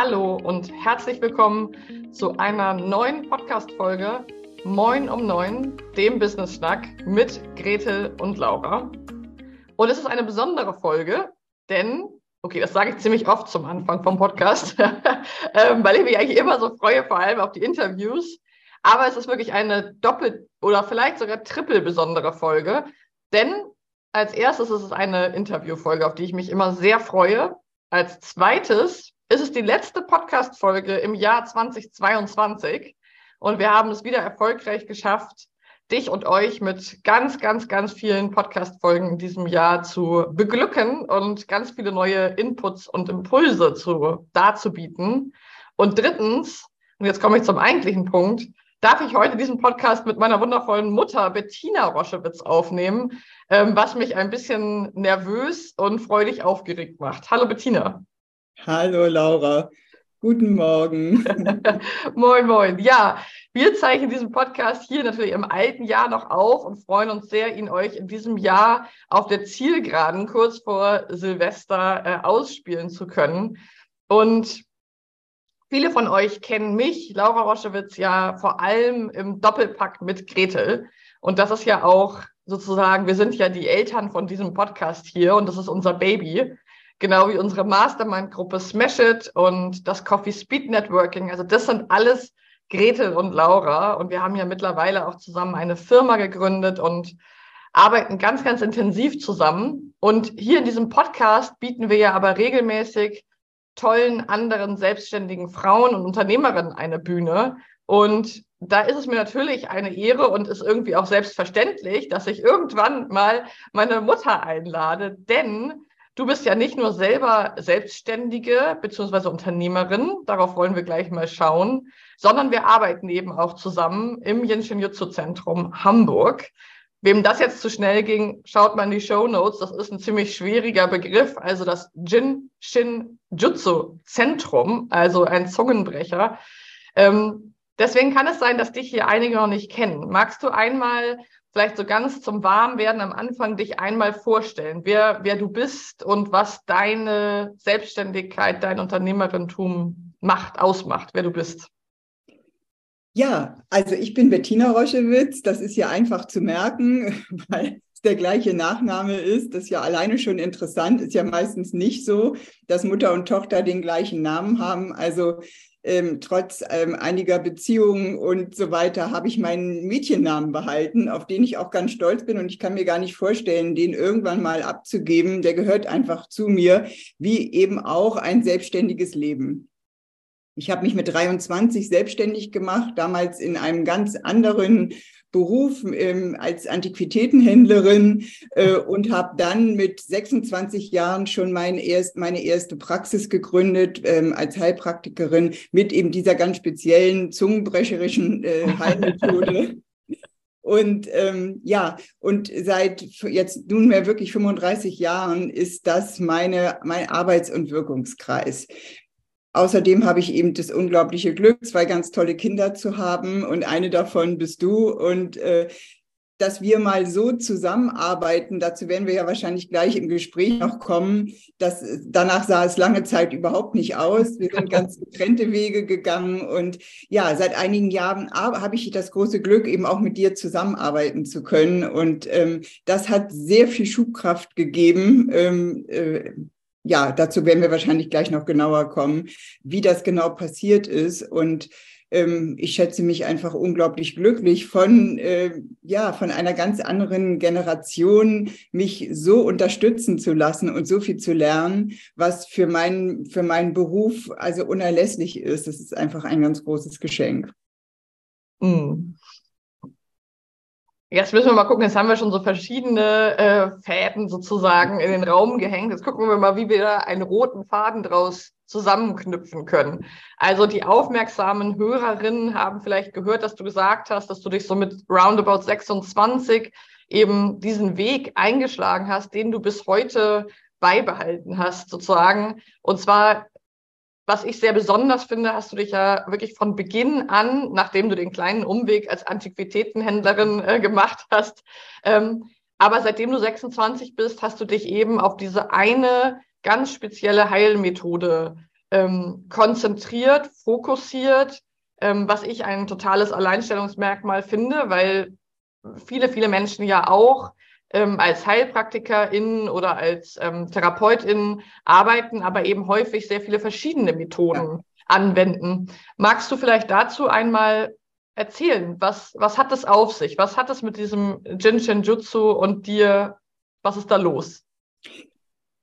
Hallo und herzlich willkommen zu einer neuen Podcast-Folge Moin um Neun, dem Business Schnack mit Gretel und Laura. Und es ist eine besondere Folge, denn, okay, das sage ich ziemlich oft zum Anfang vom Podcast, ähm, weil ich mich eigentlich immer so freue, vor allem auf die Interviews. Aber es ist wirklich eine doppelt oder vielleicht sogar triple besondere Folge, denn als erstes ist es eine Interviewfolge, auf die ich mich immer sehr freue. Als zweites ist es die letzte Podcast-Folge im Jahr 2022 und wir haben es wieder erfolgreich geschafft, dich und euch mit ganz, ganz, ganz vielen Podcast-Folgen in diesem Jahr zu beglücken und ganz viele neue Inputs und Impulse zu, darzubieten. Und drittens, und jetzt komme ich zum eigentlichen Punkt, darf ich heute diesen Podcast mit meiner wundervollen Mutter Bettina Roschewitz aufnehmen, ähm, was mich ein bisschen nervös und freudig aufgeregt macht. Hallo Bettina. Hallo Laura. Guten Morgen. moin, moin. Ja, wir zeichnen diesen Podcast hier natürlich im alten Jahr noch auf und freuen uns sehr, ihn euch in diesem Jahr auf der Zielgeraden kurz vor Silvester äh, ausspielen zu können. Und viele von euch kennen mich, Laura Roschewitz, ja vor allem im Doppelpack mit Gretel. Und das ist ja auch sozusagen, wir sind ja die Eltern von diesem Podcast hier und das ist unser Baby genau wie unsere Mastermind-Gruppe Smash It und das Coffee Speed Networking. Also das sind alles Gretel und Laura und wir haben ja mittlerweile auch zusammen eine Firma gegründet und arbeiten ganz, ganz intensiv zusammen. Und hier in diesem Podcast bieten wir ja aber regelmäßig tollen anderen selbstständigen Frauen und Unternehmerinnen eine Bühne. Und da ist es mir natürlich eine Ehre und ist irgendwie auch selbstverständlich, dass ich irgendwann mal meine Mutter einlade, denn Du bist ja nicht nur selber Selbstständige bzw. Unternehmerin, darauf wollen wir gleich mal schauen, sondern wir arbeiten eben auch zusammen im Jinshin Jutsu Zentrum Hamburg. Wem das jetzt zu schnell ging, schaut mal in die Show Notes. Das ist ein ziemlich schwieriger Begriff. Also das Jinshin Jutsu Zentrum, also ein Zungenbrecher. Ähm, deswegen kann es sein, dass dich hier einige noch nicht kennen. Magst du einmal vielleicht so ganz zum Warmwerden am Anfang dich einmal vorstellen, wer, wer du bist und was deine Selbstständigkeit, dein Unternehmerentum macht, ausmacht, wer du bist. Ja, also ich bin Bettina Roschewitz. Das ist ja einfach zu merken, weil es der gleiche Nachname ist. Das ist ja alleine schon interessant. Ist ja meistens nicht so, dass Mutter und Tochter den gleichen Namen haben. Also ähm, trotz ähm, einiger Beziehungen und so weiter habe ich meinen Mädchennamen behalten, auf den ich auch ganz stolz bin. Und ich kann mir gar nicht vorstellen, den irgendwann mal abzugeben. Der gehört einfach zu mir, wie eben auch ein selbstständiges Leben. Ich habe mich mit 23 selbstständig gemacht, damals in einem ganz anderen Beruf ähm, als Antiquitätenhändlerin äh, und habe dann mit 26 Jahren schon mein erst, meine erste Praxis gegründet ähm, als Heilpraktikerin mit eben dieser ganz speziellen zungenbrecherischen äh, Heilmethode. Und ähm, ja, und seit jetzt nunmehr wirklich 35 Jahren ist das meine, mein Arbeits- und Wirkungskreis. Außerdem habe ich eben das unglaubliche Glück, zwei ganz tolle Kinder zu haben und eine davon bist du. Und äh, dass wir mal so zusammenarbeiten, dazu werden wir ja wahrscheinlich gleich im Gespräch noch kommen. dass danach sah es lange Zeit überhaupt nicht aus. Wir sind ganz getrennte Wege gegangen und ja, seit einigen Jahren habe ich das große Glück, eben auch mit dir zusammenarbeiten zu können. Und ähm, das hat sehr viel Schubkraft gegeben. Ähm, äh, ja, dazu werden wir wahrscheinlich gleich noch genauer kommen, wie das genau passiert ist. Und ähm, ich schätze mich einfach unglaublich glücklich von, äh, ja, von einer ganz anderen Generation mich so unterstützen zu lassen und so viel zu lernen, was für meinen, für meinen Beruf also unerlässlich ist. Das ist einfach ein ganz großes Geschenk. Mm. Jetzt müssen wir mal gucken, jetzt haben wir schon so verschiedene äh, Fäden sozusagen in den Raum gehängt. Jetzt gucken wir mal, wie wir da einen roten Faden draus zusammenknüpfen können. Also die aufmerksamen Hörerinnen haben vielleicht gehört, dass du gesagt hast, dass du dich so mit roundabout 26 eben diesen Weg eingeschlagen hast, den du bis heute beibehalten hast, sozusagen. Und zwar was ich sehr besonders finde, hast du dich ja wirklich von Beginn an, nachdem du den kleinen Umweg als Antiquitätenhändlerin äh, gemacht hast, ähm, aber seitdem du 26 bist, hast du dich eben auf diese eine ganz spezielle Heilmethode ähm, konzentriert, fokussiert, ähm, was ich ein totales Alleinstellungsmerkmal finde, weil viele, viele Menschen ja auch ähm, als HeilpraktikerInnen oder als ähm, TherapeutInnen arbeiten, aber eben häufig sehr viele verschiedene Methoden ja. anwenden. Magst du vielleicht dazu einmal erzählen, was, was hat es auf sich? Was hat es mit diesem Jin Shin Jutsu und dir, was ist da los?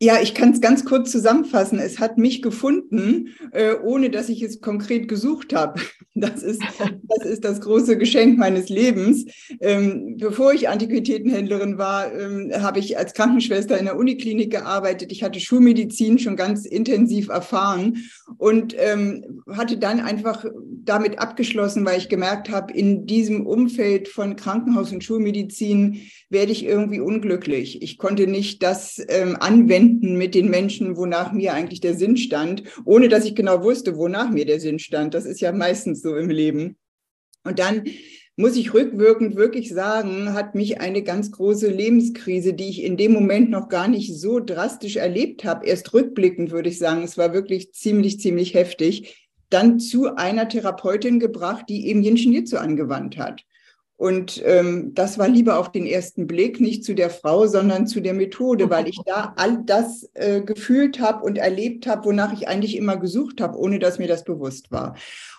Ja, ich kann es ganz kurz zusammenfassen. Es hat mich gefunden, äh, ohne dass ich es konkret gesucht habe. Das ist, das ist das große Geschenk meines Lebens. Ähm, bevor ich Antiquitätenhändlerin war, ähm, habe ich als Krankenschwester in der Uniklinik gearbeitet. Ich hatte Schulmedizin schon ganz intensiv erfahren und ähm, hatte dann einfach damit abgeschlossen, weil ich gemerkt habe, in diesem Umfeld von Krankenhaus und Schulmedizin werde ich irgendwie unglücklich. Ich konnte nicht das ähm, anwenden mit den Menschen, wonach mir eigentlich der Sinn stand, ohne dass ich genau wusste, wonach mir der Sinn stand. Das ist ja meistens so im Leben. Und dann muss ich rückwirkend wirklich sagen, hat mich eine ganz große Lebenskrise, die ich in dem Moment noch gar nicht so drastisch erlebt habe, erst rückblickend würde ich sagen, es war wirklich ziemlich, ziemlich heftig, dann zu einer Therapeutin gebracht, die eben Yin Shin Jitsu angewandt hat. Und ähm, das war lieber auf den ersten Blick, nicht zu der Frau, sondern zu der Methode, weil ich da all das äh, gefühlt habe und erlebt habe, wonach ich eigentlich immer gesucht habe, ohne dass mir das bewusst war.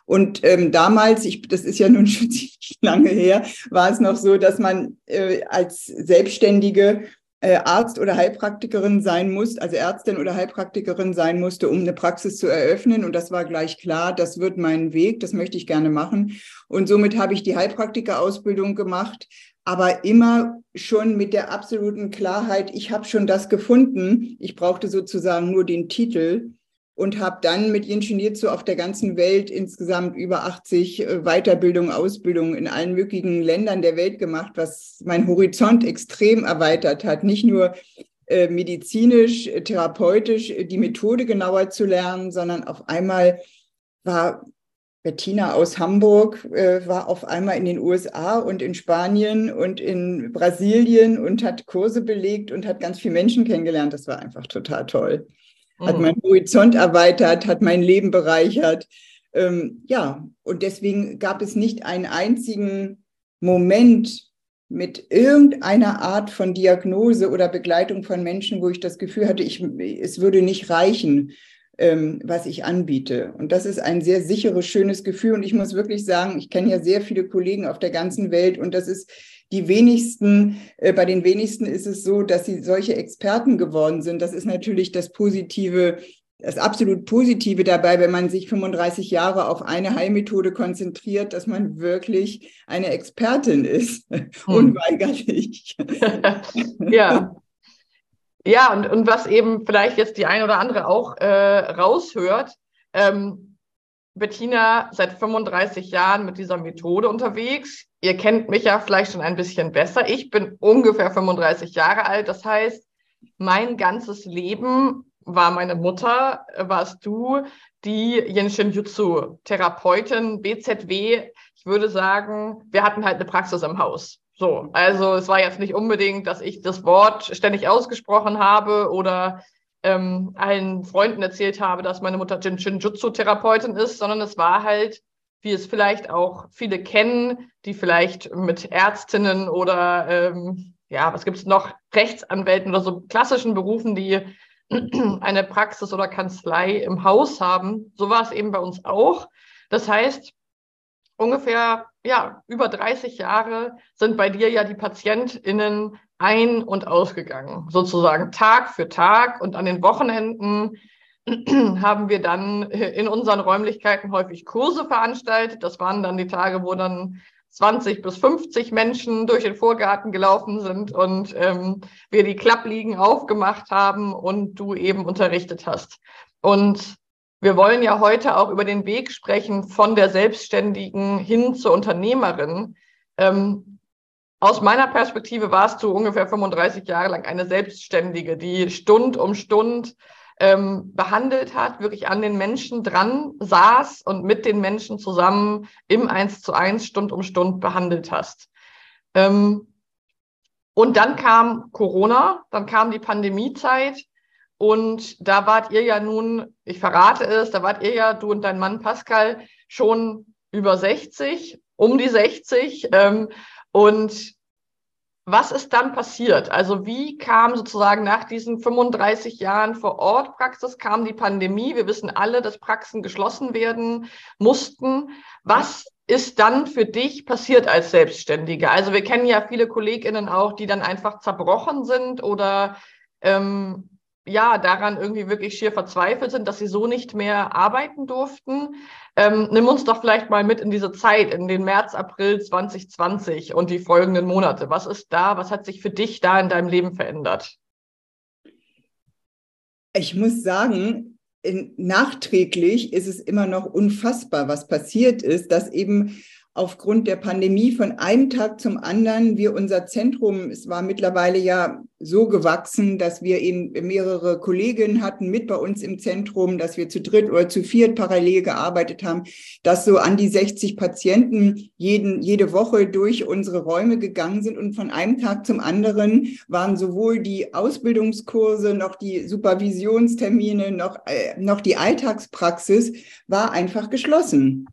Und ähm, damals, ich, das ist ja nun schon ziemlich lange her, war es noch so, dass man äh, als Selbstständige äh, Arzt oder Heilpraktikerin sein muss, also Ärztin oder Heilpraktikerin sein musste, um eine Praxis zu eröffnen. Und das war gleich klar, das wird mein Weg, das möchte ich gerne machen. Und somit habe ich die Heilpraktikerausbildung gemacht, aber immer schon mit der absoluten Klarheit, ich habe schon das gefunden. Ich brauchte sozusagen nur den Titel und habe dann mit Ingenieur auf der ganzen Welt insgesamt über 80 äh, Weiterbildungen, Ausbildungen in allen möglichen Ländern der Welt gemacht, was mein Horizont extrem erweitert hat. Nicht nur äh, medizinisch, äh, therapeutisch die Methode genauer zu lernen, sondern auf einmal war Bettina aus Hamburg war auf einmal in den USA und in Spanien und in Brasilien und hat Kurse belegt und hat ganz viele Menschen kennengelernt. Das war einfach total toll hat mhm. meinen Horizont erweitert, hat mein Leben bereichert. Ähm, ja, und deswegen gab es nicht einen einzigen Moment mit irgendeiner Art von Diagnose oder Begleitung von Menschen, wo ich das Gefühl hatte, ich, es würde nicht reichen, ähm, was ich anbiete. Und das ist ein sehr sicheres, schönes Gefühl. Und ich muss wirklich sagen, ich kenne ja sehr viele Kollegen auf der ganzen Welt und das ist die wenigsten, äh, bei den wenigsten ist es so, dass sie solche Experten geworden sind. Das ist natürlich das Positive, das absolut Positive dabei, wenn man sich 35 Jahre auf eine Heilmethode konzentriert, dass man wirklich eine Expertin ist. Hm. Unweigerlich. ja. Ja, und, und was eben vielleicht jetzt die eine oder andere auch äh, raushört, ähm, Bettina seit 35 Jahren mit dieser Methode unterwegs. Ihr kennt mich ja vielleicht schon ein bisschen besser. Ich bin ungefähr 35 Jahre alt. Das heißt, mein ganzes Leben war meine Mutter, warst du, die Yenshin Jutsu Therapeutin, BZW. Ich würde sagen, wir hatten halt eine Praxis im Haus. So, also es war jetzt nicht unbedingt, dass ich das Wort ständig ausgesprochen habe oder ähm, allen Freunden erzählt habe, dass meine Mutter Jin Shinjutsu-Therapeutin ist, sondern es war halt, wie es vielleicht auch viele kennen, die vielleicht mit Ärztinnen oder ähm, ja, was gibt es noch, Rechtsanwälten oder so klassischen Berufen, die eine Praxis oder Kanzlei im Haus haben. So war es eben bei uns auch. Das heißt, ungefähr ja, über 30 Jahre sind bei dir ja die PatientInnen ein- und ausgegangen, sozusagen Tag für Tag. Und an den Wochenenden haben wir dann in unseren Räumlichkeiten häufig Kurse veranstaltet. Das waren dann die Tage, wo dann 20 bis 50 Menschen durch den Vorgarten gelaufen sind und ähm, wir die Klappliegen aufgemacht haben und du eben unterrichtet hast. Und wir wollen ja heute auch über den Weg sprechen von der Selbstständigen hin zur Unternehmerin. Ähm, aus meiner Perspektive warst du ungefähr 35 Jahre lang eine Selbstständige, die Stund um Stund ähm, behandelt hat, wirklich an den Menschen dran saß und mit den Menschen zusammen im Eins zu eins Stund um Stund behandelt hast. Ähm, und dann kam Corona, dann kam die Pandemiezeit Und da wart ihr ja nun, ich verrate es, da wart ihr ja, du und dein Mann Pascal, schon über 60, um die 60. Ähm, und was ist dann passiert? Also wie kam sozusagen nach diesen 35 Jahren vor Ort Praxis, kam die Pandemie. Wir wissen alle, dass Praxen geschlossen werden mussten. Was ist dann für dich passiert als Selbstständige? Also wir kennen ja viele Kolleginnen auch, die dann einfach zerbrochen sind oder ähm, ja, daran irgendwie wirklich schier verzweifelt sind, dass sie so nicht mehr arbeiten durften. Ähm, nimm uns doch vielleicht mal mit in diese Zeit, in den März, April 2020 und die folgenden Monate. Was ist da? Was hat sich für dich da in deinem Leben verändert? Ich muss sagen, in, nachträglich ist es immer noch unfassbar, was passiert ist, dass eben aufgrund der Pandemie von einem Tag zum anderen wir unser Zentrum, es war mittlerweile ja so gewachsen, dass wir eben mehrere Kolleginnen hatten mit bei uns im Zentrum, dass wir zu dritt oder zu viert parallel gearbeitet haben, dass so an die 60 Patienten jeden, jede Woche durch unsere Räume gegangen sind und von einem Tag zum anderen waren sowohl die Ausbildungskurse noch die Supervisionstermine noch, äh, noch die Alltagspraxis war einfach geschlossen.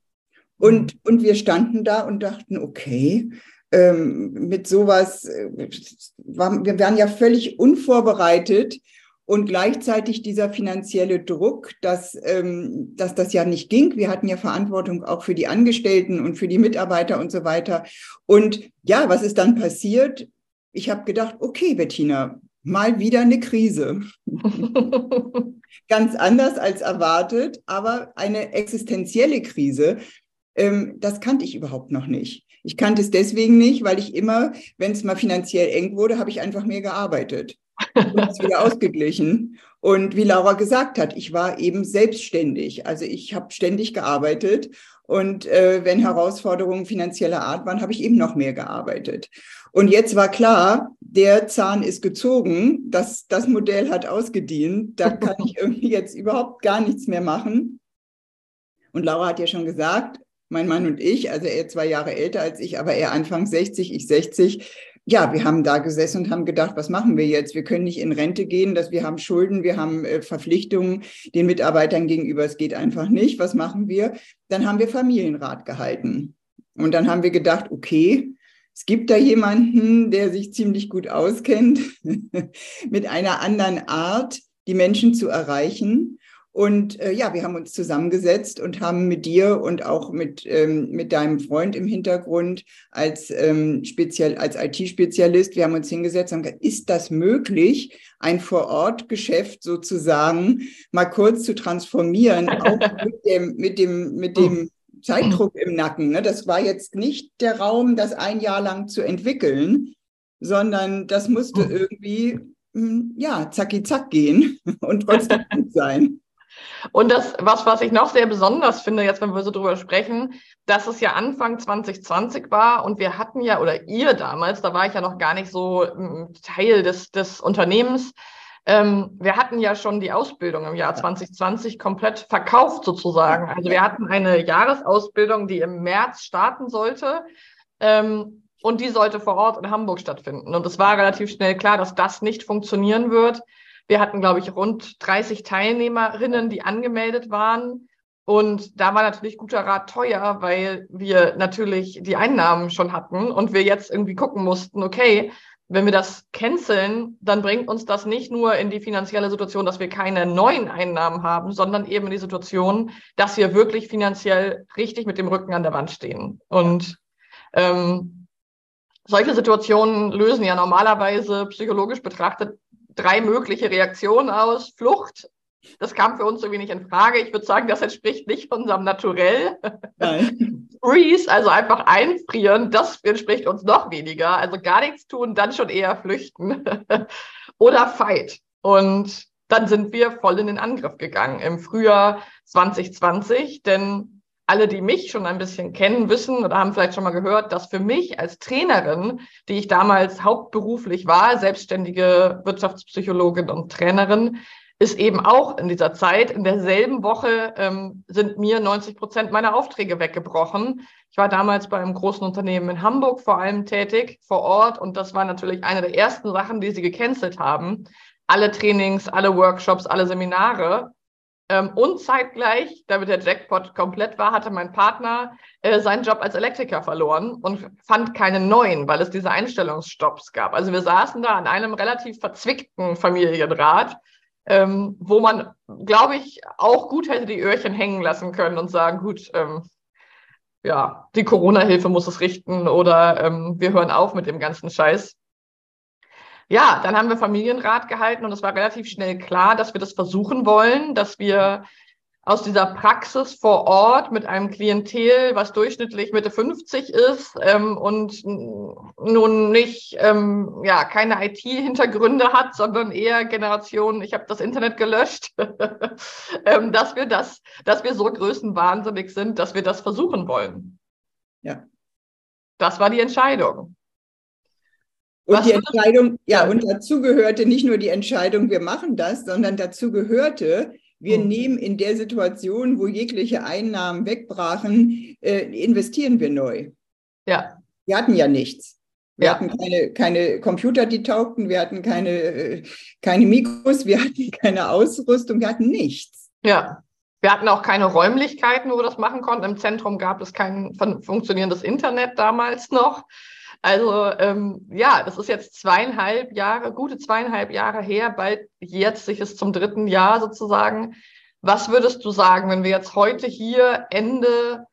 Und, mhm. und wir standen da und dachten, okay, ähm, mit sowas, äh, wir waren ja völlig unvorbereitet und gleichzeitig dieser finanzielle Druck, dass, ähm, dass das ja nicht ging. Wir hatten ja Verantwortung auch für die Angestellten und für die Mitarbeiter und so weiter. Und ja, was ist dann passiert? Ich habe gedacht, okay, Bettina, mal wieder eine Krise. Ganz anders als erwartet, aber eine existenzielle Krise ähm, das kannte ich überhaupt noch nicht. Ich kannte es deswegen nicht, weil ich immer, wenn es mal finanziell eng wurde, habe ich einfach mehr gearbeitet und es wieder ausgeglichen. Und wie Laura gesagt hat, ich war eben selbstständig. Also ich habe ständig gearbeitet und äh, wenn Herausforderungen finanzieller Art waren, habe ich eben noch mehr gearbeitet. Und jetzt war klar, der Zahn ist gezogen, das, das Modell hat ausgedient, da kann ich irgendwie jetzt überhaupt gar nichts mehr machen. Und Laura hat ja schon gesagt, mein Mann und ich, also er zwei Jahre älter als ich, aber er Anfang 60, ich 60. Ja, wir haben da gesessen und haben gedacht, was machen wir jetzt? Wir können nicht in Rente gehen, dass wir haben Schulden, wir haben äh, Verpflichtungen den Mitarbeitern gegenüber. Es geht einfach nicht. Was machen wir? Dann haben wir Familienrat gehalten. Und dann haben wir gedacht, okay, es gibt da jemanden, der sich ziemlich gut auskennt, mit einer anderen Art, die Menschen zu erreichen. Und äh, ja, wir haben uns zusammengesetzt und haben mit dir und auch mit, ähm, mit deinem Freund im Hintergrund als, ähm, speziell, als IT-Spezialist, wir haben uns hingesetzt und gesagt, ist das möglich, ein Vor-Ort-Geschäft sozusagen mal kurz zu transformieren, auch mit dem, mit dem, mit dem Zeitdruck im Nacken. Ne? Das war jetzt nicht der Raum, das ein Jahr lang zu entwickeln, sondern das musste irgendwie hm, ja, zacki zack gehen und trotzdem gut sein. Und das, was, was ich noch sehr besonders finde, jetzt, wenn wir so drüber sprechen, dass es ja Anfang 2020 war und wir hatten ja, oder ihr damals, da war ich ja noch gar nicht so mm, Teil des, des Unternehmens, ähm, wir hatten ja schon die Ausbildung im Jahr 2020 komplett verkauft sozusagen. Also wir hatten eine Jahresausbildung, die im März starten sollte. Ähm, und die sollte vor Ort in Hamburg stattfinden. Und es war relativ schnell klar, dass das nicht funktionieren wird. Wir hatten, glaube ich, rund 30 Teilnehmerinnen, die angemeldet waren. Und da war natürlich guter Rat teuer, weil wir natürlich die Einnahmen schon hatten und wir jetzt irgendwie gucken mussten, okay, wenn wir das canceln, dann bringt uns das nicht nur in die finanzielle Situation, dass wir keine neuen Einnahmen haben, sondern eben in die Situation, dass wir wirklich finanziell richtig mit dem Rücken an der Wand stehen. Und ähm, solche Situationen lösen ja normalerweise psychologisch betrachtet drei mögliche Reaktionen aus. Flucht, das kam für uns irgendwie nicht in Frage. Ich würde sagen, das entspricht nicht unserem Naturell. Nein. Freeze, also einfach einfrieren, das entspricht uns noch weniger. Also gar nichts tun, dann schon eher flüchten. Oder Fight. Und dann sind wir voll in den Angriff gegangen im Frühjahr 2020, denn alle, die mich schon ein bisschen kennen, wissen oder haben vielleicht schon mal gehört, dass für mich als Trainerin, die ich damals hauptberuflich war, selbstständige Wirtschaftspsychologin und Trainerin, ist eben auch in dieser Zeit, in derselben Woche ähm, sind mir 90 Prozent meiner Aufträge weggebrochen. Ich war damals bei einem großen Unternehmen in Hamburg vor allem tätig, vor Ort. Und das war natürlich eine der ersten Sachen, die sie gecancelt haben alle Trainings, alle Workshops, alle Seminare. Ähm, und zeitgleich, damit der Jackpot komplett war, hatte mein Partner äh, seinen Job als Elektriker verloren und fand keinen neuen, weil es diese Einstellungsstopps gab. Also wir saßen da an einem relativ verzwickten Familienrat, ähm, wo man, glaube ich, auch gut hätte die Öhrchen hängen lassen können und sagen, gut, ähm, ja, die Corona-Hilfe muss es richten oder ähm, wir hören auf mit dem ganzen Scheiß. Ja, dann haben wir Familienrat gehalten und es war relativ schnell klar, dass wir das versuchen wollen, dass wir aus dieser Praxis vor Ort mit einem Klientel, was durchschnittlich Mitte 50 ist ähm, und nun nicht, ähm, ja, keine IT-Hintergründe hat, sondern eher Generation, ich habe das Internet gelöscht, ähm, dass wir das, dass wir so größenwahnsinnig sind, dass wir das versuchen wollen. Ja. Das war die Entscheidung. Und Was die Entscheidung, ja, und dazu gehörte nicht nur die Entscheidung, wir machen das, sondern dazu gehörte, wir mhm. nehmen in der Situation, wo jegliche Einnahmen wegbrachen, äh, investieren wir neu. Ja. Wir hatten ja nichts. Wir ja. hatten keine, keine Computer, die taugten, wir hatten keine, äh, keine Mikros, wir hatten keine Ausrüstung, wir hatten nichts. Ja. Wir hatten auch keine Räumlichkeiten, wo wir das machen konnten. Im Zentrum gab es kein funktionierendes Internet damals noch. Also ähm, ja, das ist jetzt zweieinhalb Jahre, gute zweieinhalb Jahre her, bald jetzt sich es zum dritten Jahr sozusagen. Was würdest du sagen, wenn wir jetzt heute hier Ende,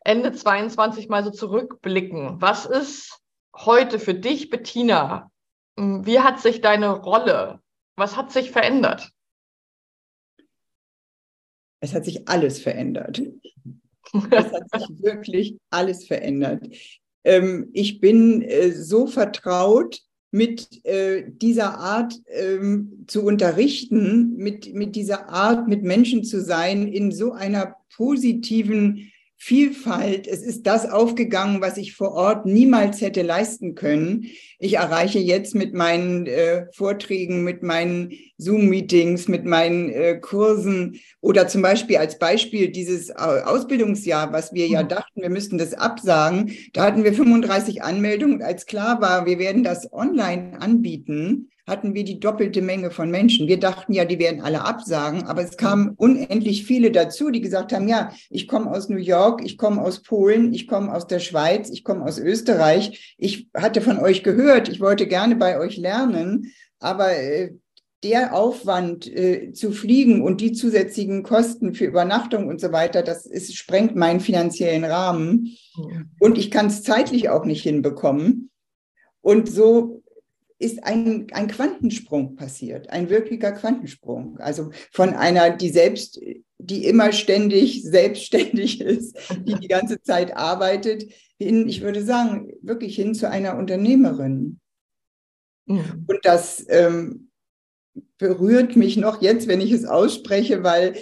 Ende 22 mal so zurückblicken? Was ist heute für dich, Bettina? Wie hat sich deine Rolle, was hat sich verändert? Es hat sich alles verändert. Es hat sich wirklich alles verändert. Ähm, ich bin äh, so vertraut mit äh, dieser Art ähm, zu unterrichten, mit, mit dieser Art mit Menschen zu sein, in so einer positiven Vielfalt. Es ist das aufgegangen, was ich vor Ort niemals hätte leisten können. Ich erreiche jetzt mit meinen äh, Vorträgen, mit meinen Zoom-Meetings, mit meinen äh, Kursen oder zum Beispiel als Beispiel dieses Ausbildungsjahr, was wir ja mhm. dachten, wir müssten das absagen. Da hatten wir 35 Anmeldungen. Als klar war, wir werden das online anbieten, hatten wir die doppelte Menge von Menschen. Wir dachten ja, die werden alle absagen, aber es kamen unendlich viele dazu, die gesagt haben, ja, ich komme aus New York, ich komme aus Polen, ich komme aus der Schweiz, ich komme aus Österreich. Ich hatte von euch gehört, ich wollte gerne bei euch lernen, aber äh, der Aufwand äh, zu fliegen und die zusätzlichen Kosten für Übernachtung und so weiter, das ist, sprengt meinen finanziellen Rahmen. Und ich kann es zeitlich auch nicht hinbekommen. Und so ist ein, ein Quantensprung passiert, ein wirklicher Quantensprung. Also von einer, die selbst, die immer ständig selbstständig ist, die die ganze Zeit arbeitet, hin, ich würde sagen, wirklich hin zu einer Unternehmerin. Mhm. Und das ähm, berührt mich noch jetzt, wenn ich es ausspreche, weil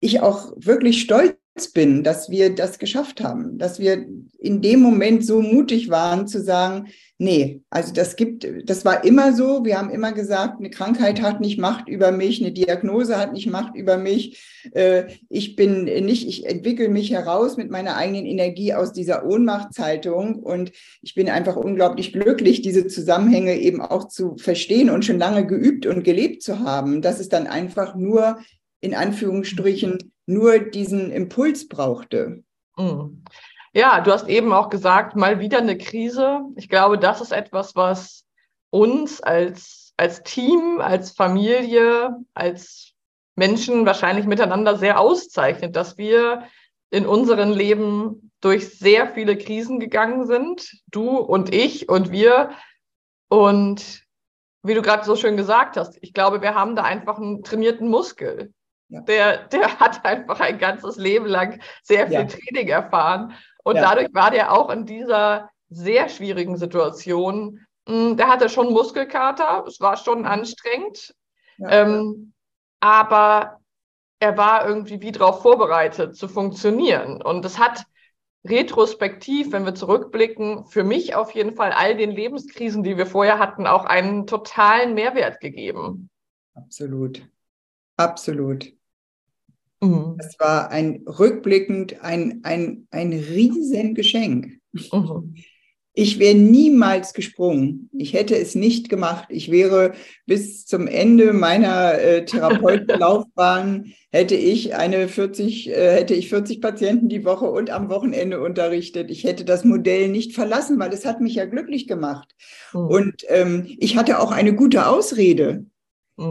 ich auch wirklich stolz bin, dass wir das geschafft haben, dass wir in dem Moment so mutig waren zu sagen, nee, also das gibt, das war immer so. Wir haben immer gesagt, eine Krankheit hat nicht Macht über mich, eine Diagnose hat nicht Macht über mich. Äh, ich bin nicht, ich entwickle mich heraus mit meiner eigenen Energie aus dieser Ohnmachtshaltung und ich bin einfach unglaublich glücklich, diese Zusammenhänge eben auch zu verstehen und schon lange geübt und gelebt zu haben. dass es dann einfach nur in Anführungsstrichen nur diesen Impuls brauchte. Mhm. Ja, du hast eben auch gesagt, mal wieder eine Krise. Ich glaube, das ist etwas, was uns als, als Team, als Familie, als Menschen wahrscheinlich miteinander sehr auszeichnet, dass wir in unserem Leben durch sehr viele Krisen gegangen sind. Du und ich und wir. Und wie du gerade so schön gesagt hast, ich glaube, wir haben da einfach einen trainierten Muskel. Ja. Der, der hat einfach ein ganzes Leben lang sehr viel ja. Training erfahren. Und ja. dadurch war der auch in dieser sehr schwierigen Situation, hm, der hatte schon Muskelkater, es war schon mhm. anstrengend. Ähm, aber er war irgendwie wie darauf vorbereitet zu funktionieren. Und es hat retrospektiv, wenn wir zurückblicken, für mich auf jeden Fall all den Lebenskrisen, die wir vorher hatten, auch einen totalen Mehrwert gegeben. Absolut. Absolut. Mhm. Das war ein rückblickend ein, ein, ein Riesengeschenk. Mhm. Ich wäre niemals gesprungen. Ich hätte es nicht gemacht. Ich wäre bis zum Ende meiner äh, Therapeutenlaufbahn hätte ich eine 40, äh, hätte ich 40 Patienten die Woche und am Wochenende unterrichtet. Ich hätte das Modell nicht verlassen, weil es hat mich ja glücklich gemacht. Mhm. Und ähm, ich hatte auch eine gute Ausrede.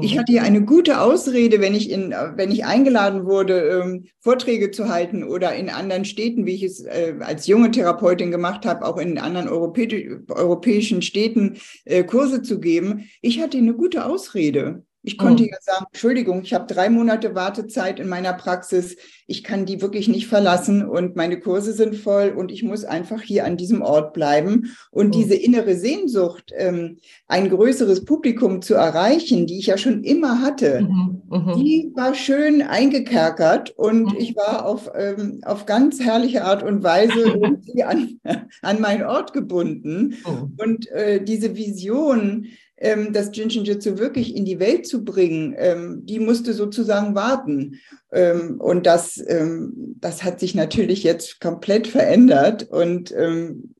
Ich mhm. hatte ja eine gute Ausrede, wenn ich in, wenn ich eingeladen wurde, ähm, Vorträge zu halten oder in anderen Städten, wie ich es äh, als junge Therapeutin gemacht habe, auch in anderen Europä europäischen Städten äh, Kurse zu geben. Ich hatte eine gute Ausrede. Ich konnte oh. ja sagen, Entschuldigung, ich habe drei Monate Wartezeit in meiner Praxis. Ich kann die wirklich nicht verlassen und meine Kurse sind voll und ich muss einfach hier an diesem Ort bleiben. Und oh. diese innere Sehnsucht, ähm, ein größeres Publikum zu erreichen, die ich ja schon immer hatte, mhm. Mhm. die war schön eingekerkert und mhm. ich war auf, ähm, auf ganz herrliche Art und Weise an, an meinen Ort gebunden. Oh. Und äh, diese Vision, ähm, das Jinshinjutsu wirklich in die Welt zu bringen, ähm, die musste sozusagen warten. Ähm, und das, ähm, das hat sich natürlich jetzt komplett verändert und ähm,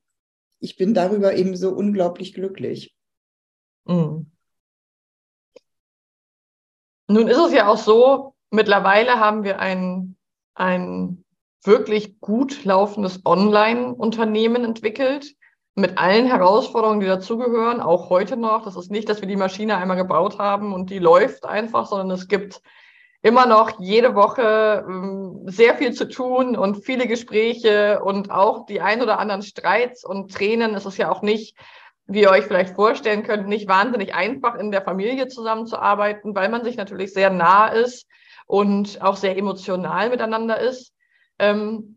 ich bin darüber eben so unglaublich glücklich. Mhm. Nun ist es ja auch so, mittlerweile haben wir ein, ein wirklich gut laufendes Online-Unternehmen entwickelt mit allen Herausforderungen, die dazugehören, auch heute noch. Das ist nicht, dass wir die Maschine einmal gebaut haben und die läuft einfach, sondern es gibt immer noch jede Woche ähm, sehr viel zu tun und viele Gespräche und auch die ein oder anderen Streits und Tränen. Es ist ja auch nicht, wie ihr euch vielleicht vorstellen könnt, nicht wahnsinnig einfach in der Familie zusammenzuarbeiten, weil man sich natürlich sehr nah ist und auch sehr emotional miteinander ist. Ähm,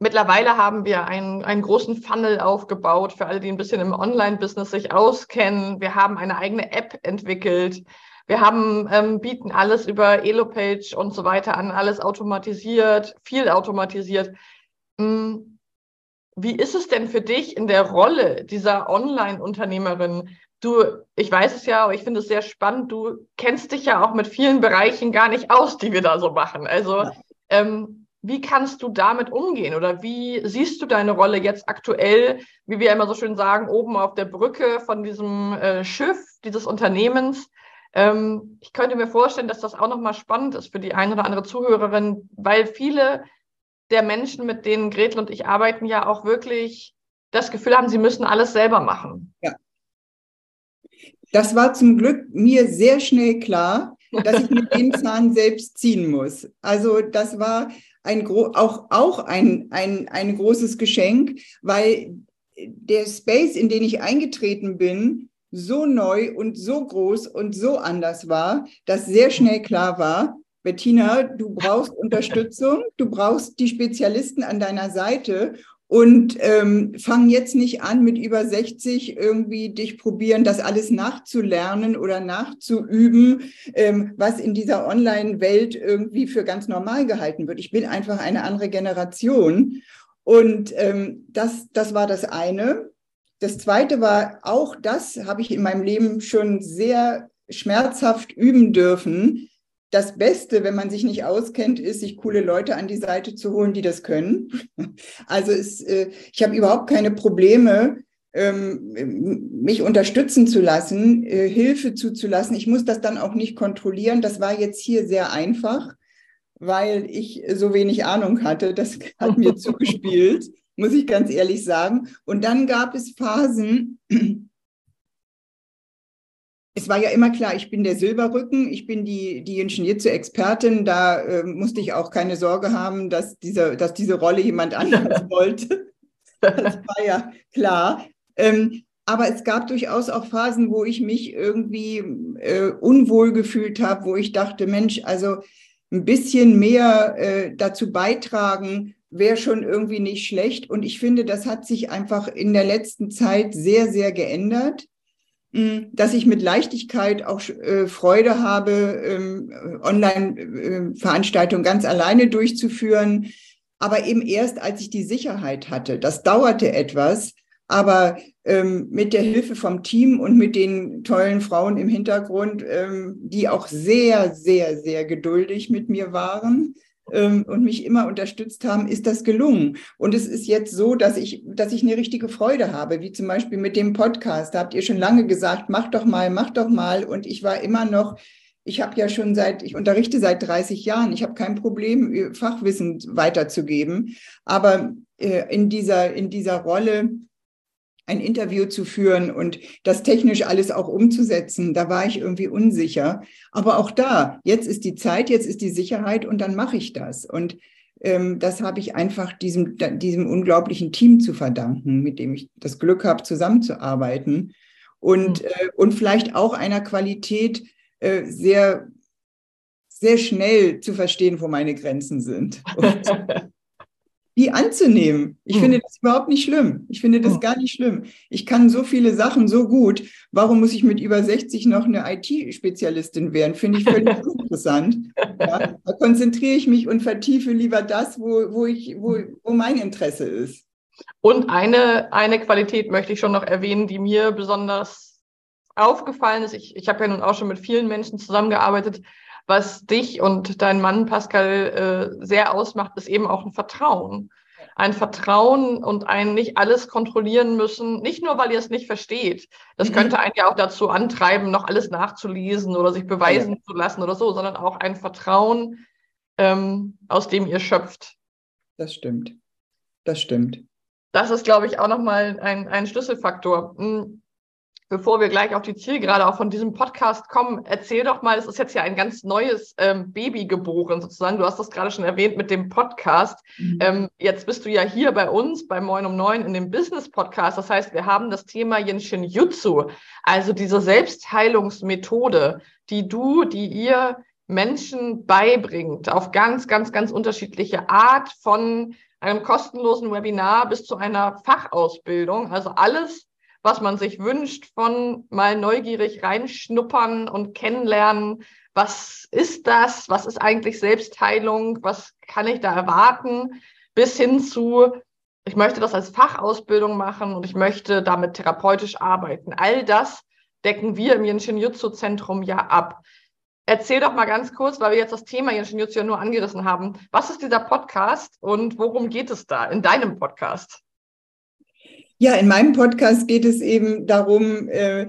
Mittlerweile haben wir einen, einen großen Funnel aufgebaut für alle, die ein bisschen im Online-Business sich auskennen. Wir haben eine eigene App entwickelt. Wir haben, ähm, bieten alles über Elopage und so weiter an, alles automatisiert, viel automatisiert. Hm, wie ist es denn für dich in der Rolle dieser Online-Unternehmerin? Du, ich weiß es ja, aber ich finde es sehr spannend. Du kennst dich ja auch mit vielen Bereichen gar nicht aus, die wir da so machen. Also, ähm, wie kannst du damit umgehen oder wie siehst du deine Rolle jetzt aktuell, wie wir immer so schön sagen, oben auf der Brücke von diesem äh, Schiff dieses Unternehmens? Ähm, ich könnte mir vorstellen, dass das auch nochmal spannend ist für die eine oder andere Zuhörerin, weil viele der Menschen, mit denen Gretel und ich arbeiten, ja auch wirklich das Gefühl haben, sie müssen alles selber machen. Ja. Das war zum Glück mir sehr schnell klar, dass ich mit dem Zahn selbst ziehen muss. Also das war ein auch, auch ein, ein, ein großes Geschenk, weil der Space, in den ich eingetreten bin, so neu und so groß und so anders war, dass sehr schnell klar war, Bettina, du brauchst Unterstützung, du brauchst die Spezialisten an deiner Seite und ähm, fang jetzt nicht an, mit über 60 irgendwie dich probieren, das alles nachzulernen oder nachzuüben, ähm, was in dieser Online-Welt irgendwie für ganz normal gehalten wird. Ich bin einfach eine andere Generation. Und ähm, das, das war das eine. Das zweite war, auch das habe ich in meinem Leben schon sehr schmerzhaft üben dürfen, das Beste, wenn man sich nicht auskennt, ist, sich coole Leute an die Seite zu holen, die das können. Also es, äh, ich habe überhaupt keine Probleme, ähm, mich unterstützen zu lassen, äh, Hilfe zuzulassen. Ich muss das dann auch nicht kontrollieren. Das war jetzt hier sehr einfach, weil ich so wenig Ahnung hatte. Das hat mir zugespielt, muss ich ganz ehrlich sagen. Und dann gab es Phasen, es war ja immer klar, ich bin der Silberrücken, ich bin die, die Ingenieurzu-Expertin, da äh, musste ich auch keine Sorge haben, dass diese, dass diese Rolle jemand anderes wollte. Das war ja klar. Ähm, aber es gab durchaus auch Phasen, wo ich mich irgendwie äh, unwohl gefühlt habe, wo ich dachte, Mensch, also ein bisschen mehr äh, dazu beitragen, wäre schon irgendwie nicht schlecht. Und ich finde, das hat sich einfach in der letzten Zeit sehr, sehr geändert. Mm, dass ich mit Leichtigkeit auch äh, Freude habe, ähm, Online-Veranstaltungen ganz alleine durchzuführen, aber eben erst, als ich die Sicherheit hatte. Das dauerte etwas, aber ähm, mit der Hilfe vom Team und mit den tollen Frauen im Hintergrund, ähm, die auch sehr, sehr, sehr geduldig mit mir waren, ähm, und mich immer unterstützt haben, ist das gelungen. Und es ist jetzt so, dass ich, dass ich eine richtige Freude habe, wie zum Beispiel mit dem Podcast. Da habt ihr schon lange gesagt, mach doch mal, mach doch mal. Und ich war immer noch ich habe ja schon seit, ich unterrichte seit 30 Jahren, ich habe kein Problem, Fachwissen weiterzugeben. Aber äh, in, dieser, in dieser Rolle ein Interview zu führen und das technisch alles auch umzusetzen, da war ich irgendwie unsicher. Aber auch da, jetzt ist die Zeit, jetzt ist die Sicherheit und dann mache ich das. Und ähm, das habe ich einfach diesem, diesem unglaublichen Team zu verdanken, mit dem ich das Glück habe, zusammenzuarbeiten. Und, mhm. äh, und vielleicht auch einer Qualität, äh, sehr, sehr schnell zu verstehen, wo meine Grenzen sind. Und die anzunehmen. Ich hm. finde das überhaupt nicht schlimm. Ich finde das hm. gar nicht schlimm. Ich kann so viele Sachen so gut. Warum muss ich mit über 60 noch eine IT-Spezialistin werden? Finde ich völlig interessant. Ja, da konzentriere ich mich und vertiefe lieber das, wo, wo, ich, wo, wo mein Interesse ist. Und eine, eine Qualität möchte ich schon noch erwähnen, die mir besonders aufgefallen ist, ich, ich habe ja nun auch schon mit vielen Menschen zusammengearbeitet, was dich und dein Mann Pascal äh, sehr ausmacht, ist eben auch ein Vertrauen. Ein Vertrauen und ein nicht alles kontrollieren müssen, nicht nur, weil ihr es nicht versteht. Das mhm. könnte einen ja auch dazu antreiben, noch alles nachzulesen oder sich beweisen ja. zu lassen oder so, sondern auch ein Vertrauen, ähm, aus dem ihr schöpft. Das stimmt. Das stimmt. Das ist, glaube ich, auch nochmal ein, ein Schlüsselfaktor. Bevor wir gleich auf die Zielgerade auch von diesem Podcast kommen, erzähl doch mal, es ist jetzt ja ein ganz neues ähm, Baby geboren sozusagen. Du hast das gerade schon erwähnt mit dem Podcast. Mhm. Ähm, jetzt bist du ja hier bei uns bei Moin um Neun in dem Business Podcast. Das heißt, wir haben das Thema Yinshin Jutsu, also diese Selbstheilungsmethode, die du, die ihr Menschen beibringt, auf ganz, ganz, ganz unterschiedliche Art von einem kostenlosen Webinar bis zu einer Fachausbildung. Also alles was man sich wünscht, von mal neugierig reinschnuppern und kennenlernen. Was ist das? Was ist eigentlich Selbstheilung? Was kann ich da erwarten? Bis hin zu, ich möchte das als Fachausbildung machen und ich möchte damit therapeutisch arbeiten. All das decken wir im Yenshin Jutsu Zentrum ja ab. Erzähl doch mal ganz kurz, weil wir jetzt das Thema Yenshin Jutsu ja nur angerissen haben. Was ist dieser Podcast und worum geht es da in deinem Podcast? Ja, in meinem Podcast geht es eben darum, äh,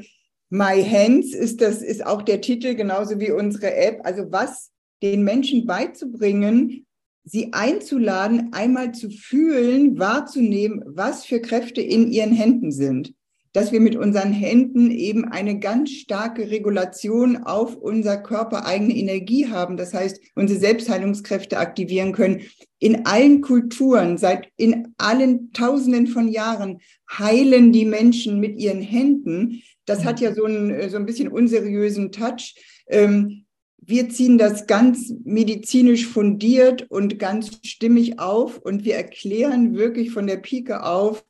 My Hands ist das, ist auch der Titel, genauso wie unsere App. Also was den Menschen beizubringen, sie einzuladen, einmal zu fühlen, wahrzunehmen, was für Kräfte in ihren Händen sind dass wir mit unseren Händen eben eine ganz starke Regulation auf unser Körper eigene Energie haben. Das heißt, unsere Selbstheilungskräfte aktivieren können. In allen Kulturen, seit in allen Tausenden von Jahren heilen die Menschen mit ihren Händen. Das hat ja so ein, so ein bisschen unseriösen Touch. Ähm, wir ziehen das ganz medizinisch fundiert und ganz stimmig auf und wir erklären wirklich von der Pike auf,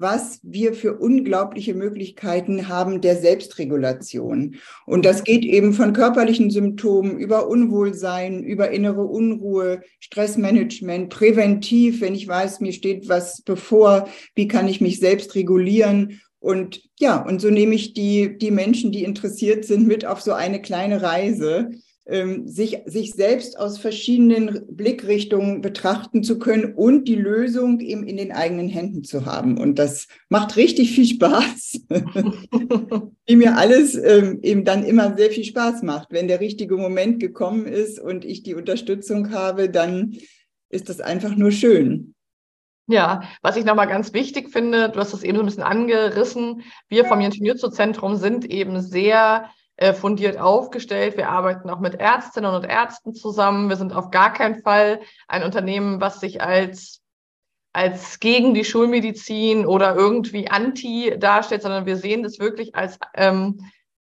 was wir für unglaubliche Möglichkeiten haben der Selbstregulation. Und das geht eben von körperlichen Symptomen über Unwohlsein, über innere Unruhe, Stressmanagement, präventiv, wenn ich weiß, mir steht was bevor, wie kann ich mich selbst regulieren. Und ja, und so nehme ich die, die Menschen, die interessiert sind, mit auf so eine kleine Reise sich, sich selbst aus verschiedenen Blickrichtungen betrachten zu können und die Lösung eben in den eigenen Händen zu haben. Und das macht richtig viel Spaß, wie mir alles ähm, eben dann immer sehr viel Spaß macht. Wenn der richtige Moment gekommen ist und ich die Unterstützung habe, dann ist das einfach nur schön. Ja, was ich nochmal ganz wichtig finde, du hast das eben so ein bisschen angerissen, wir vom Ingenieurzentrum sind eben sehr fundiert aufgestellt. Wir arbeiten auch mit Ärztinnen und Ärzten zusammen. Wir sind auf gar keinen Fall ein Unternehmen, was sich als als gegen die Schulmedizin oder irgendwie anti darstellt, sondern wir sehen das wirklich als ähm,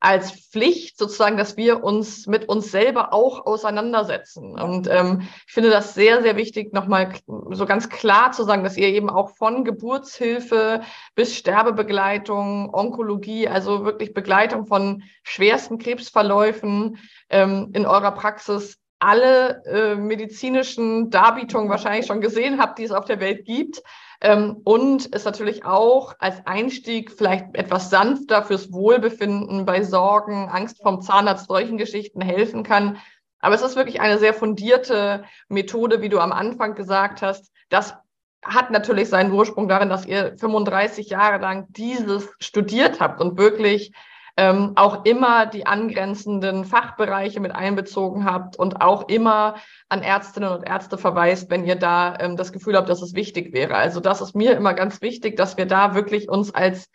als Pflicht sozusagen, dass wir uns mit uns selber auch auseinandersetzen. Und ähm, ich finde das sehr, sehr wichtig, nochmal so ganz klar zu sagen, dass ihr eben auch von Geburtshilfe bis Sterbebegleitung, Onkologie, also wirklich Begleitung von schwersten Krebsverläufen ähm, in eurer Praxis alle äh, medizinischen Darbietungen wahrscheinlich schon gesehen habt, die es auf der Welt gibt. Ähm, und ist natürlich auch als Einstieg vielleicht etwas sanfter fürs Wohlbefinden bei Sorgen, Angst vom Zahnarzt, solchen Geschichten helfen kann. Aber es ist wirklich eine sehr fundierte Methode, wie du am Anfang gesagt hast. Das hat natürlich seinen Ursprung darin, dass ihr 35 Jahre lang dieses studiert habt und wirklich ähm, auch immer die angrenzenden Fachbereiche mit einbezogen habt und auch immer an Ärztinnen und Ärzte verweist, wenn ihr da ähm, das Gefühl habt, dass es wichtig wäre. Also das ist mir immer ganz wichtig, dass wir da wirklich uns als,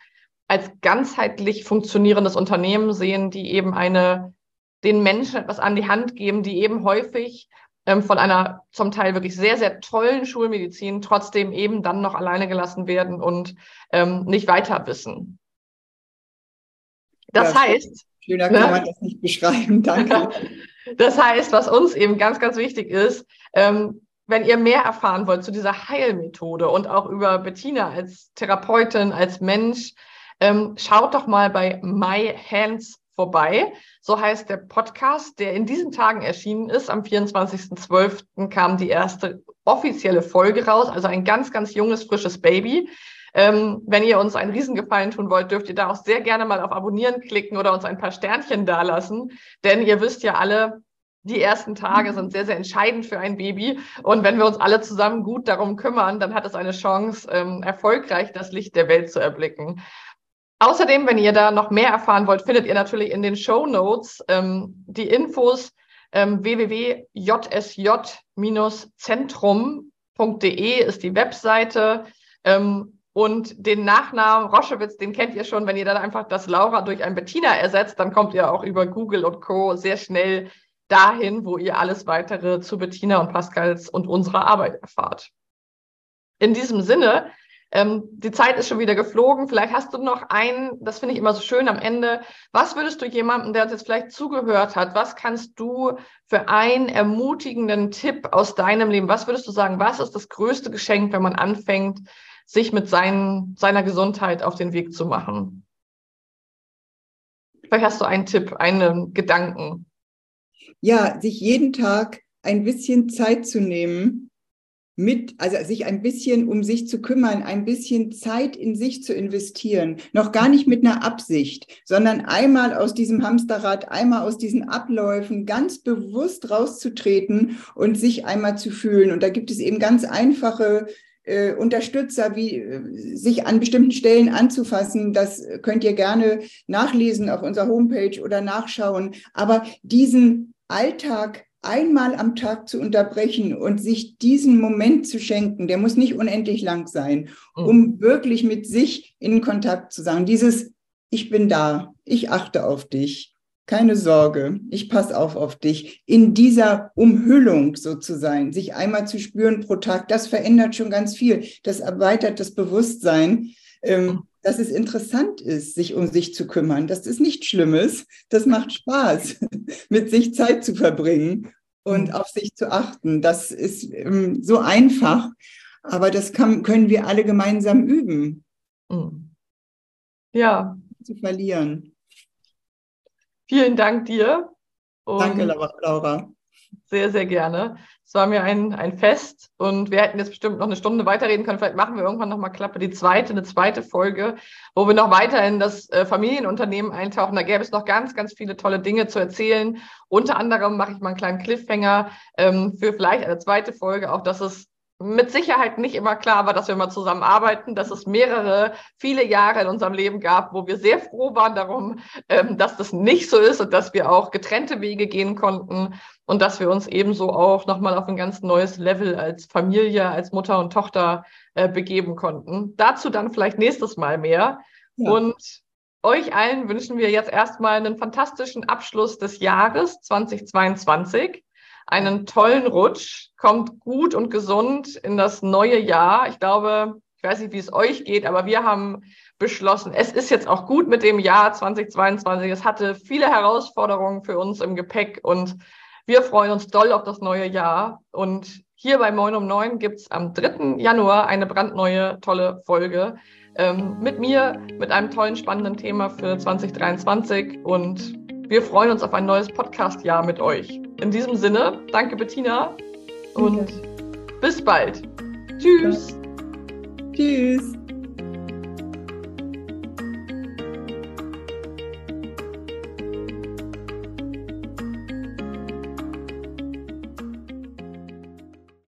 als ganzheitlich funktionierendes Unternehmen sehen, die eben eine, den Menschen etwas an die Hand geben, die eben häufig ähm, von einer zum Teil wirklich sehr, sehr tollen Schulmedizin trotzdem eben dann noch alleine gelassen werden und ähm, nicht weiter wissen. Das ja, heißt. Schöner kann ne? man das nicht beschreiben, danke. das heißt, was uns eben ganz, ganz wichtig ist, ähm, wenn ihr mehr erfahren wollt zu dieser Heilmethode und auch über Bettina als Therapeutin, als Mensch, ähm, schaut doch mal bei My Hands vorbei. So heißt der Podcast, der in diesen Tagen erschienen ist. Am 24.12. kam die erste offizielle Folge raus, also ein ganz, ganz junges, frisches Baby. Ähm, wenn ihr uns einen Riesengefallen tun wollt, dürft ihr da auch sehr gerne mal auf Abonnieren klicken oder uns ein paar Sternchen dalassen. Denn ihr wisst ja alle, die ersten Tage sind sehr, sehr entscheidend für ein Baby. Und wenn wir uns alle zusammen gut darum kümmern, dann hat es eine Chance, ähm, erfolgreich das Licht der Welt zu erblicken. Außerdem, wenn ihr da noch mehr erfahren wollt, findet ihr natürlich in den Show Notes ähm, die Infos ähm, www.jsj-zentrum.de ist die Webseite. Ähm, und den Nachnamen Roschewitz, den kennt ihr schon. Wenn ihr dann einfach das Laura durch ein Bettina ersetzt, dann kommt ihr auch über Google und Co. sehr schnell dahin, wo ihr alles weitere zu Bettina und Pascals und unserer Arbeit erfahrt. In diesem Sinne, ähm, die Zeit ist schon wieder geflogen. Vielleicht hast du noch einen, das finde ich immer so schön am Ende. Was würdest du jemandem, der uns jetzt vielleicht zugehört hat, was kannst du für einen ermutigenden Tipp aus deinem Leben, was würdest du sagen, was ist das größte Geschenk, wenn man anfängt, sich mit seinen, seiner Gesundheit auf den Weg zu machen. Vielleicht hast du einen Tipp, einen Gedanken. Ja, sich jeden Tag ein bisschen Zeit zu nehmen, mit, also sich ein bisschen um sich zu kümmern, ein bisschen Zeit in sich zu investieren. Noch gar nicht mit einer Absicht, sondern einmal aus diesem Hamsterrad, einmal aus diesen Abläufen ganz bewusst rauszutreten und sich einmal zu fühlen. Und da gibt es eben ganz einfache äh, Unterstützer, wie äh, sich an bestimmten Stellen anzufassen. Das könnt ihr gerne nachlesen auf unserer Homepage oder nachschauen. Aber diesen Alltag einmal am Tag zu unterbrechen und sich diesen Moment zu schenken, der muss nicht unendlich lang sein, mhm. um wirklich mit sich in Kontakt zu sein. Dieses Ich bin da, ich achte auf dich, keine Sorge, ich passe auf auf dich. In dieser Umhüllung so zu sein, sich einmal zu spüren pro Tag, das verändert schon ganz viel. Das erweitert das Bewusstsein, ähm, dass es interessant ist, sich um sich zu kümmern. Das ist nichts Schlimmes. Das macht Spaß, mit sich Zeit zu verbringen und mhm. auf sich zu achten. Das ist ähm, so einfach, aber das kann, können wir alle gemeinsam üben. Mhm. Ja. Zu verlieren. Vielen Dank dir. Und Danke, Laura. Sehr, sehr gerne. Es war mir ein, ein Fest und wir hätten jetzt bestimmt noch eine Stunde weiterreden können. Vielleicht machen wir irgendwann nochmal Klappe die zweite, eine zweite Folge, wo wir noch weiter in das äh, Familienunternehmen eintauchen. Da gäbe es noch ganz, ganz viele tolle Dinge zu erzählen. Unter anderem mache ich mal einen kleinen Cliffhanger ähm, für vielleicht eine zweite Folge, auch dass es mit Sicherheit nicht immer klar war, dass wir mal zusammenarbeiten, dass es mehrere, viele Jahre in unserem Leben gab, wo wir sehr froh waren darum, ähm, dass das nicht so ist und dass wir auch getrennte Wege gehen konnten und dass wir uns ebenso auch nochmal auf ein ganz neues Level als Familie, als Mutter und Tochter äh, begeben konnten. Dazu dann vielleicht nächstes Mal mehr. Ja. Und euch allen wünschen wir jetzt erstmal einen fantastischen Abschluss des Jahres 2022 einen tollen Rutsch, kommt gut und gesund in das neue Jahr. Ich glaube, ich weiß nicht, wie es euch geht, aber wir haben beschlossen, es ist jetzt auch gut mit dem Jahr 2022. Es hatte viele Herausforderungen für uns im Gepäck und wir freuen uns doll auf das neue Jahr. Und hier bei Moin um Neun gibt's am 3. Januar eine brandneue, tolle Folge ähm, mit mir, mit einem tollen, spannenden Thema für 2023 und wir freuen uns auf ein neues Podcast-Jahr mit euch. In diesem Sinne, danke Bettina und okay. bis bald. Tschüss. Tschüss.